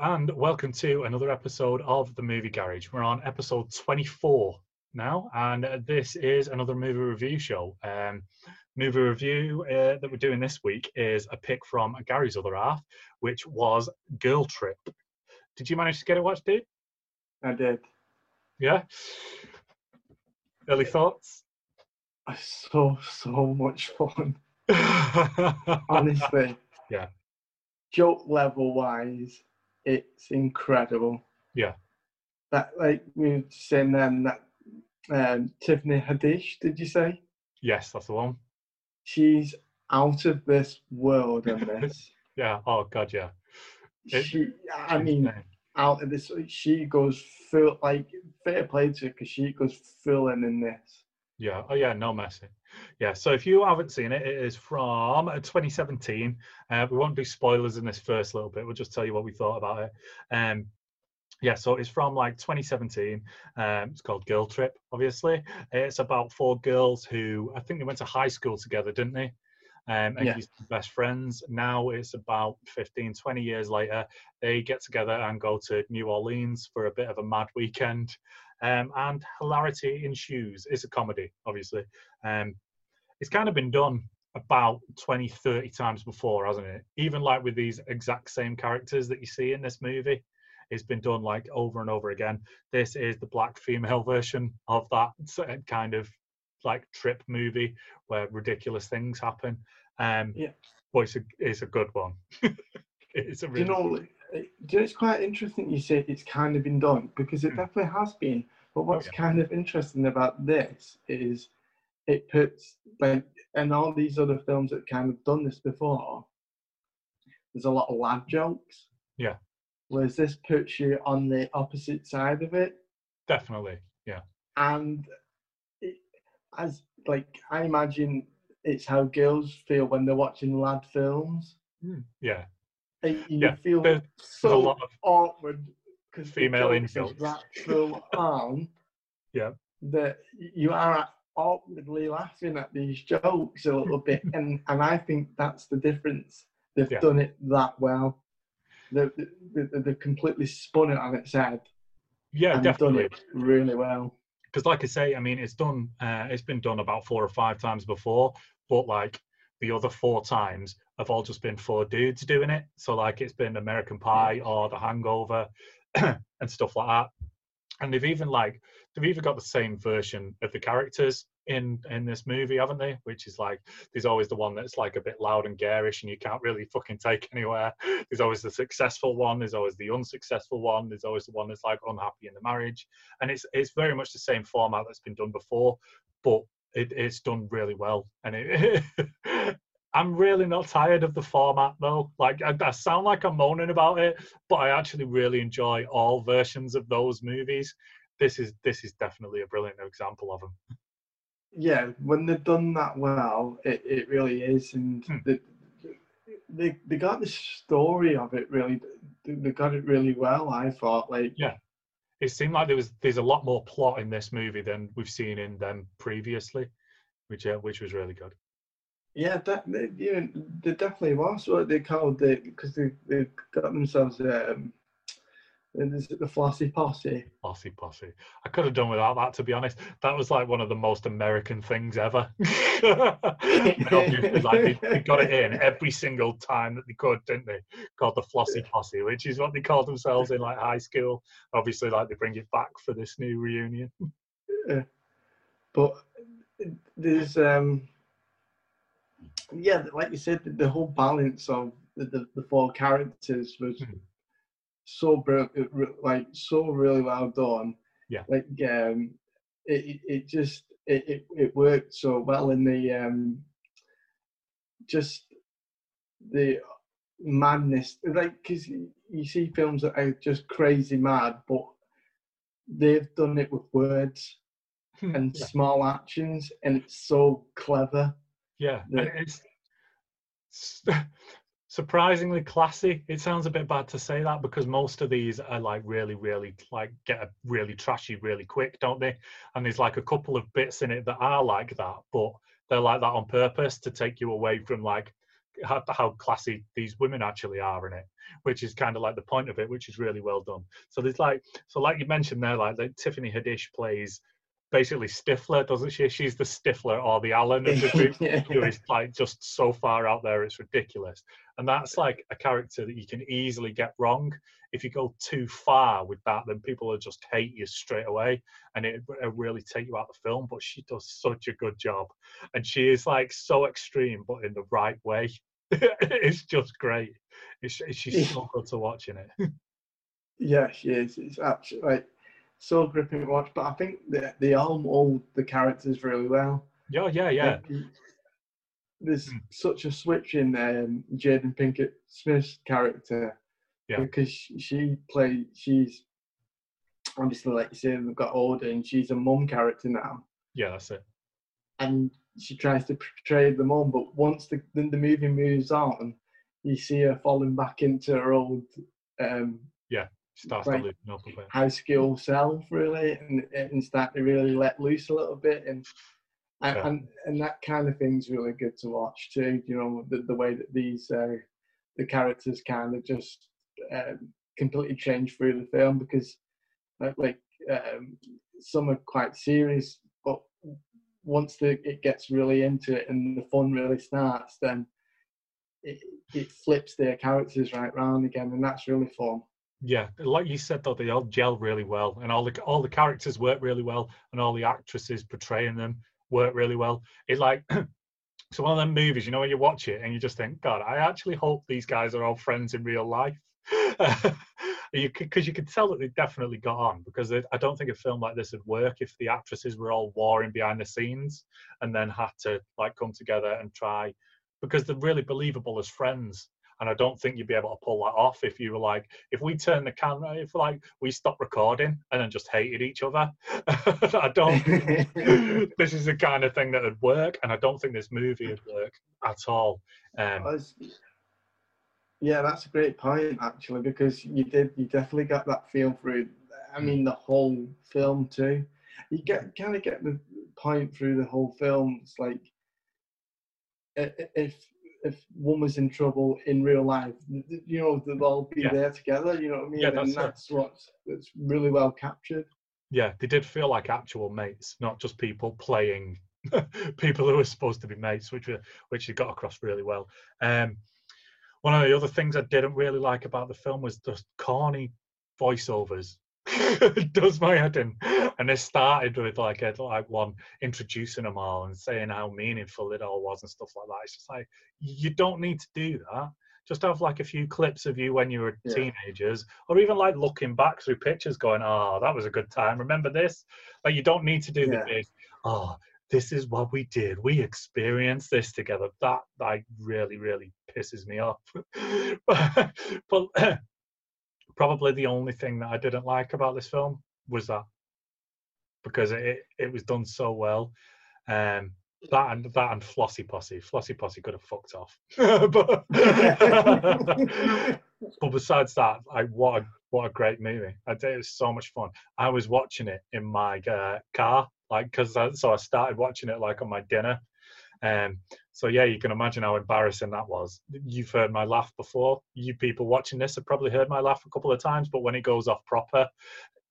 Hello and welcome to another episode of the Movie Garage. We're on episode 24 now, and this is another movie review show. Um, movie review uh, that we're doing this week is a pick from Gary's other half, which was Girl Trip. Did you manage to get it watched, dude? I did. Yeah. Early thoughts? I saw so much fun. Honestly. Yeah. Joke level wise, it's incredible. Yeah. That like we were saying then that um, Tiffany Haddish, did you say? yes, that's the one. She's out of this world in this. Yeah. Oh god, yeah. It- she, I mean, Insane. out of this, she goes full like fair play to her because she goes full in in this. Yeah. Oh, yeah. No messing. Yeah. So if you haven't seen it, it is from uh, 2017. Uh, we won't do spoilers in this first little bit. We'll just tell you what we thought about it. Um, yeah. So it's from like 2017. Um, it's called Girl Trip. Obviously, it's about four girls who I think they went to high school together, didn't they? Um, and Yeah. he's best friends. Now it's about 15, 20 years later. They get together and go to New Orleans for a bit of a mad weekend um, and hilarity ensues. It's a comedy, obviously. Um, it's kind of been done about 20, 30 times before, hasn't it? Even like with these exact same characters that you see in this movie, it's been done like over and over again. This is the black female version of that uh, kind of like trip movie where ridiculous things happen. Um, Yeah. But it's a, it's a good one. it's a really you know? like, Do you know it's quite interesting you say it's kind of been done because it Mm. definitely has been. But what's yeah. kind of interesting about this is it puts like and all these other films that kind of done this before. There's a lot of lad jokes. Yeah. Whereas this puts you on the opposite side of it, definitely. Yeah. and it, as like I imagine it's how girls feel when they're watching lad films. Hmm, yeah. And you Yeah, feel there- There's a so lot of awkward because Female the in joke jokes. that full on Yeah. that you are awkwardly laughing at these jokes a little bit and and I think that's the difference. They've Yeah. done it that well. They, they, they- they've completely spun it on its head. Yeah, and definitely. done it really well. Because like i say i mean it's done uh, it's been done about four or five times before but like the other four times have all just been four dudes doing it. So like it's been american pie or the hangover and stuff like that and they've even like they've even got the same version of the characters in in this movie haven't they? Which is like there's always the one that's like a bit loud and garish and you can't really fucking take anywhere. There's always the successful one there's always the unsuccessful one there's always the one that's like unhappy in the marriage. And it's it's very much the same format that's been done before, but it, it's done really well. And it, I'm really not tired of the format though. Like I, I sound like I'm moaning about it, but I actually really enjoy all versions of those movies. This is this is definitely a brilliant example of them. yeah when they've done that well it, it really is and Hmm. they, they they got the story of it really they they got it really well I thought like Yeah. It seemed like there was there's a lot more plot in this movie than we've seen in them previously, which uh, which was really good. Yeah, that, they, yeah, there definitely was what they called it because they, they got themselves um, is it the flossy posse? Posse posse. I could have done without that, to be honest. That was like one of the most American things ever. Obviously, like they, they got it in every single time that they could, didn't they? Called the flossy posse, which is what they called themselves in like high school. Obviously, like they bring it back for this new reunion. yeah. But there's um, yeah, like you said, the, the whole balance of the, the, the four characters was Mhm. so brilliant, like so really well done. Yeah. like um, it it, it just it, it it worked so well in the um, just the madness, like because you see films that are just crazy mad, but they've done it with words and yeah, small actions, and it's so clever. Yeah. and it's surprisingly classy. It sounds a bit bad to say that because most of these are like really, really like get a really trashy really quick, don't they? And there's like a couple of bits in it that are like that, but they're like that on purpose to take you away from like how, how classy these women actually are in it, which is kind of like the point of it, which is really well done. So there's like, so like you mentioned there, like, like Tiffany Haddish plays basically Stifler, doesn't she? She's the Stifler or the Alan of the group, yeah. who is like just so far out there, it's ridiculous. And that's like a character that you can easily get wrong. If you go too far with that, then people will just hate you straight away, and it will really take you out of the film. But she does such a good job, and she is like so extreme, but in the right way. it's just great. It's, she's so good to watch in it. Yeah, she is. It's actually like so gripping to watch. But I think they they all mold the characters really well. Yeah, yeah, yeah. There's Hmm. such a switch in um, Jada Pinkett Smith's character Yeah. because she, she play she's obviously like you say they've got older and she's a mum character now Yeah, that's it. and she tries to portray the mum but once the the, the movie moves on you see her falling back into her old um, She starts Right. to loosen up a bit. high school self really and, and start to really let loose a little bit and and, Yeah. and and that kind of thing's really good to watch too you know the, the way that these uh, the characters kind of just um, completely change through the film because like, like um, some are quite serious but once the, it gets really into it and the fun really starts then it, it flips their characters right round again and that's really fun Yeah, like you said though, they all gel really well, and all the all the characters work really well, and all the actresses portraying them work really well. It like so one of them movies, you know, when you watch it and you just think, God, I actually hope these guys are all friends in real life. because you could tell that they definitely got on because I don't think a film like this would work if the actresses were all warring behind the scenes and then had to like come together and try because they're really believable as friends and I don't think you'd be able to pull that off if you were like, if we turn the camera, if like we stop recording and then just hated each other. I don't. this is the kind of thing that would work, and I don't think this movie would work at all. Um, yeah, that's a great point actually because you did you definitely got that feel through. I mean the whole film too. You get kind of get the point through the whole film. It's like if if one was in trouble in real life, you know they'll all be Yeah. there together. You know what I mean? Yeah, that's and it. what's that's really well captured. yeah, they did feel like actual mates, not just people playing people who were supposed to be mates, which were which they got across really well. Um, one of the other things I didn't really like about the film was the corny voiceovers. It does my head in. And they started with like a, like one introducing them all and saying how meaningful it all was and stuff like that. It's just like you don't need to do that. Just have like a few clips of you when you were Yeah. teenagers, or even like looking back through pictures, going, "Oh, that was a good time. Remember this?" Like you don't need to do Yeah. the big, "Oh, ah, this is what we did. We experienced this together." That like really, really pisses me off. but, but probably the only thing that I didn't like about this film was that because it it was done so well. Um, that and that and Flossy Posse. Flossy Posse could have fucked off. but, but besides that, I what a, what a great movie! I you, it was so much fun. I was watching it in my uh, car, like because so I started watching it like on my dinner. Um, so yeah, you can imagine how embarrassing that was. You've heard my laugh before. You people watching this have probably heard my laugh a couple of times, but when it goes off proper,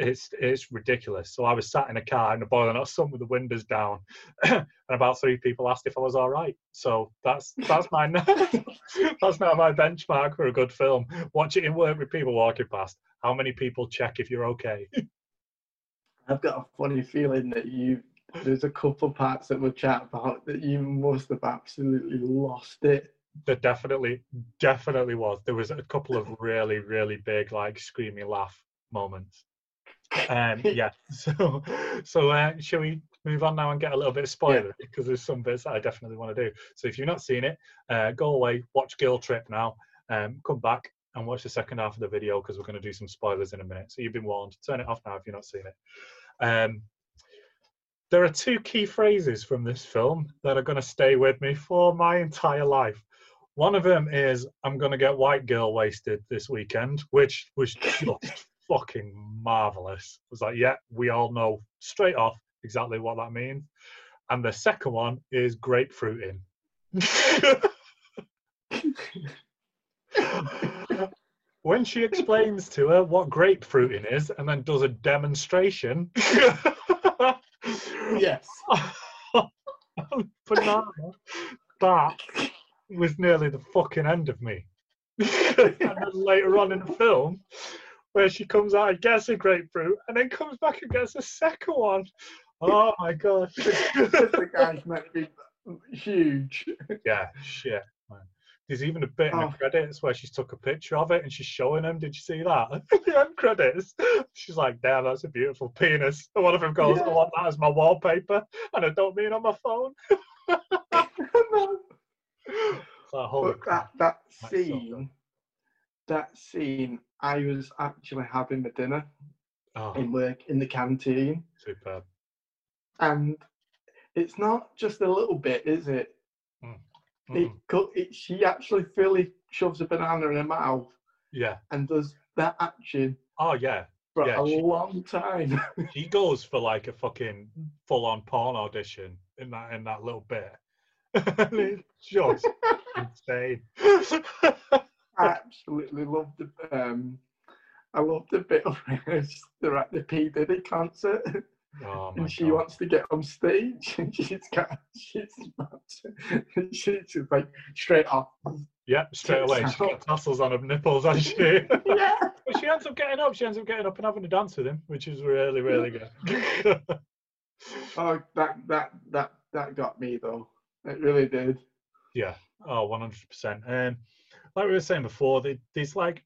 it's it's ridiculous. So I was sat in a car in a boiling hot sun with the windows down, and about three people asked if I was all right. So that's that's my that's now my benchmark for a good film. Watch it in work with people walking past. How many people check if you're okay? I've got a funny feeling that you there's a couple parts that we'll chat about that you must have absolutely lost it. there definitely definitely was. There was a couple of really really big like screaming laugh moments. Um yeah so so uh shall we move on now and get a little bit of spoiler? Because there's some bits that i definitely want to do. So if you've not seen it uh go away watch girl trip now um come back and watch the second half of the video because we're going to do some spoilers in a minute. So you've been warned. Turn it off now if you've not seen it. Um there are two key phrases from this film that are going to stay with me for my entire life. One of them is "I'm going to get white girl wasted this weekend," which was just fucking marvelous. It was like, yeah, we all know straight off exactly what that means. And the second one is grapefruiting. when she explains to her what grapefruiting is and then does a demonstration. yes. Banana. That was nearly the fucking end of me. and then later on in the film, where she comes out and gets a grapefruit and then comes back and gets a second one. Oh my god. the guy's meant to be huge. Yeah, shit. There's even a bit in Oh. the credits where she's took a picture of it and she's showing him. Did you see that? the end credits. She's like, damn, that's a beautiful penis. And one of them goes, I Yeah. want that as my wallpaper. And I don't mean on my phone. no. Like, that that That's so scene, that scene, I was actually having my dinner Oh, in work in the canteen, superb. and it's not just a little bit, is it? Hmm. It, Mm-mm. it she actually fully shoves a banana in her mouth Yeah. and does that action Oh, yeah. for Yeah, a she- long time. she goes for like a fucking full on porn audition in that in that little bit. and it's just insane. I absolutely loved the um, I loved the bit of they're at the P Diddy concert. Oh and she God. wants to get on stage and she's got she's to, she's just like straight off Yeah, straight away. She's got tassels on her nipples, hasn't she? yeah but she ends up getting up. She ends up getting up and having a dance with him, which is really, really good. oh that that that that got me though it really did yeah. Oh, 100%. Um, like we were saying before, they, there's like,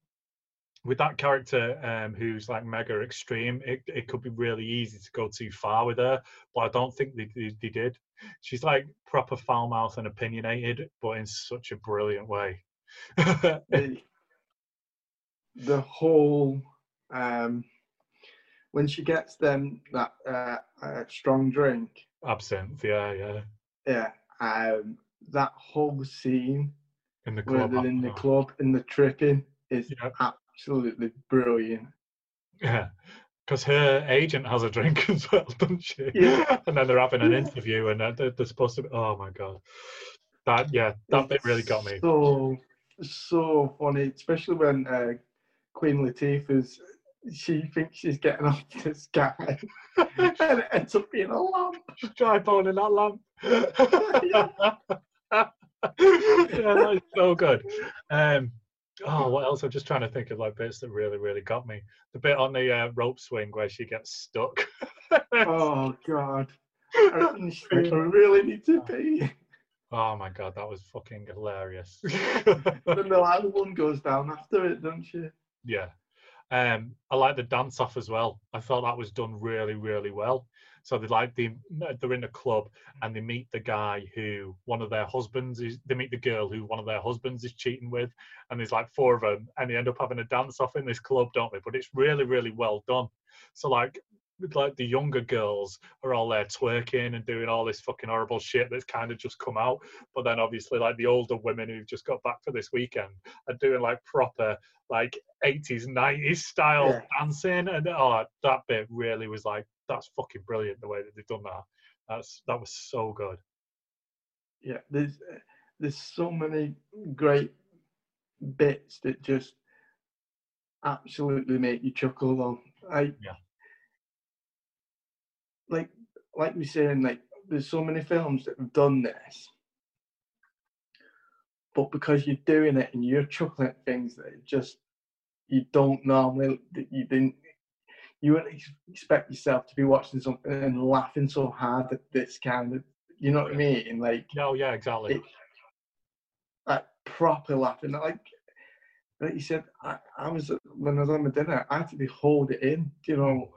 with that character um, who's like mega extreme, it, it could be really easy to go too far with her, but I don't think they, they, they did. She's like proper foul mouth and opinionated, but in such a brilliant way. the, the whole um when she gets them that uh, uh strong drink Absinthe, yeah, yeah. yeah um that whole scene In the club. in the club and the tripping is Yeah. Absolutely brilliant Yeah. Because her agent has a drink as well, doesn't she? Yeah. And then they're having an Yeah. interview and they're, they're supposed to be, oh my God. That, yeah, that bit really got me. So so funny, especially when uh, Queen Latifah's she thinks she's getting off this guy, and it ends up being a lamp. She's dry boning that lamp. yeah, that's so good. Um, oh, what else? I'm just trying to think of like bits that really, really got me. The bit on the uh, rope swing where she gets stuck. Oh God! And I really need to pee. oh my god, that was fucking hilarious. Then the last one goes down after it, don't you? yeah. Um, I like the dance off as well. I thought that was done really, really well. So they like they they're in a club mm. and they meet the guy who one of their husbands is. They meet the girl who one of their husbands is cheating with, and there's like four of them, and they end up having a dance off in this club, don't they? But it's really, really well done. So like. Like the younger girls are all there twerking and doing all this fucking horrible shit that's kind of just come out, but then obviously like the older women who've just got back for this weekend are doing like proper like 80s 90s style Yeah. dancing and oh that bit really was like that's fucking brilliant the way that they've done that that's that was so good Yeah, there's there's so many great bits that just absolutely make you chuckle. Though, I Yeah. like like we saying, like there's so many films that have done this, but because you're doing it and you're chuckling at things that just you don't normally that you didn't you wouldn't ex- expect yourself to be watching something and laughing so hard at this kind of you know what I mean like oh yeah exactly it, like proper laughing. Like, like you said, I, I was when I was on my dinner, I had to be hold it in, you know,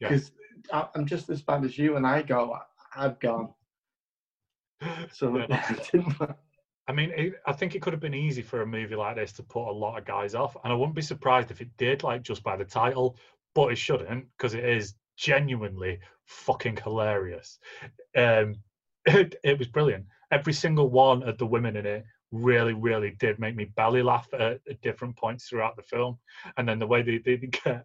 Yeah. because I'm just as bad as you, and I go, I've gone. So Yeah, I didn't. I mean, it, I think it could have been easy for a movie like this to put a lot of guys off, and I wouldn't be surprised if it did, like just by the title, but it shouldn't because it is genuinely fucking hilarious. Um, it, it was brilliant. Every single one of the women in it really, really did make me belly laugh at, at different points throughout the film, and then the way they, they get.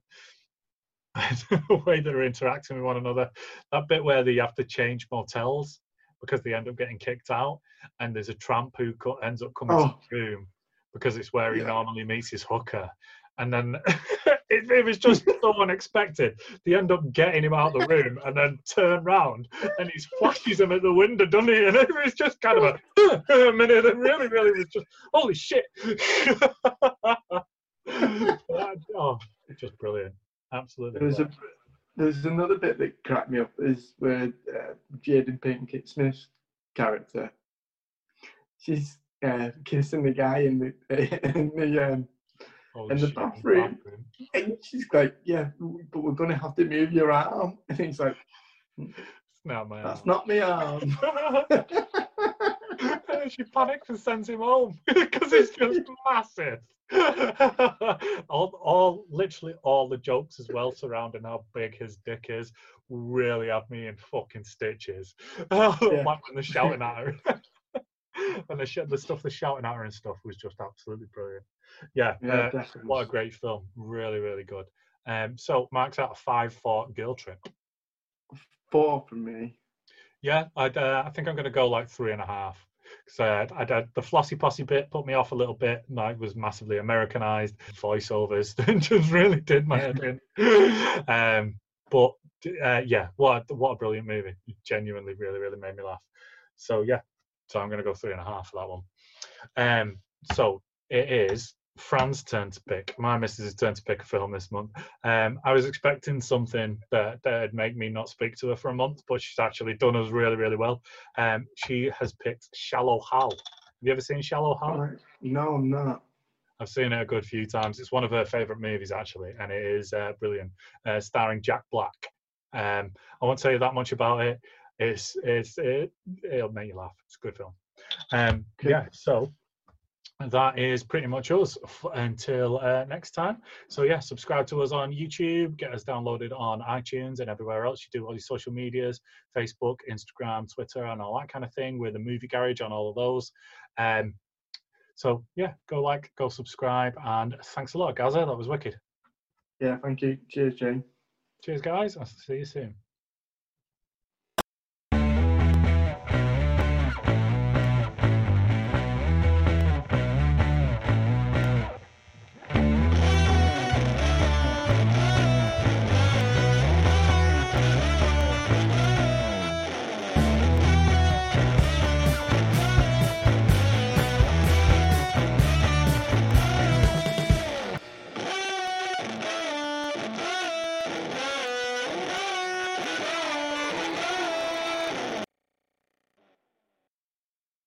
the way they're interacting with one another, that bit where they have to change motels because they end up getting kicked out, and there's a tramp who co- ends up coming to Oh. the room because it's where he Yeah. normally meets his hooker. And then it, it was just so unexpected. They end up getting him out of the room and then turn round and he flashes him at the window, doesn't he? And it was just kind of a, a minute. It really, really was just, holy shit. oh, it's just brilliant. Absolutely. There's a there's another bit that cracked me up is where uh, Jada Pinkett Smith's character, she's uh, kissing the guy in the in the um, Oh, Holy in the shit, bathroom. and she's like, yeah, but we're gonna have to move your arm, and he's like, not my that's arm. not my arm. And she panics and sends him home because it's just massive. all, all, literally all the jokes as well surrounding how big his dick is really have me in fucking stitches. like when they're shouting at her. And the, sh- the stuff they're shouting at her and stuff was just absolutely brilliant. Yeah, yeah, uh, what a great film. Really, really good. Um, so marks out of five for Girl Trip. Four for me. Yeah, I'd, uh, I think I'm going to go like three and a half. So I'd, I'd, the flossy posse bit put me off a little bit. Like was massively Americanized voiceovers just really did my head in. Um, but uh, yeah, what a, what a brilliant movie! It genuinely, really, really made me laugh. So yeah, so I'm going to go three and a half for that one. Um, so it is Fran's turn to pick. My missus' is turn to pick a film this month. Um, I was expecting something that that'd make me not speak to her for a month, but she's actually done us really, really well. Um, she has picked Shallow Hal. Have you ever seen Shallow Hal? No, I'm not. I've seen it a good few times. It's one of her favourite movies, actually, and it is uh, brilliant, uh, starring Jack Black. Um, I won't tell you that much about it. It's it's it, it'll make you laugh. It's a good film. Um, yeah, so that is pretty much us until uh, next time. So yeah, subscribe to us on YouTube, get us downloaded on iTunes and everywhere else. You do all your social medias, Facebook, Instagram, Twitter, and all that kind of thing. We're the Movie Garage on all of those. Um, so yeah, go like, go subscribe, and thanks a lot, Gaza. That was wicked. Yeah, thank you. Cheers, Jane. Cheers, guys. I'll see you soon.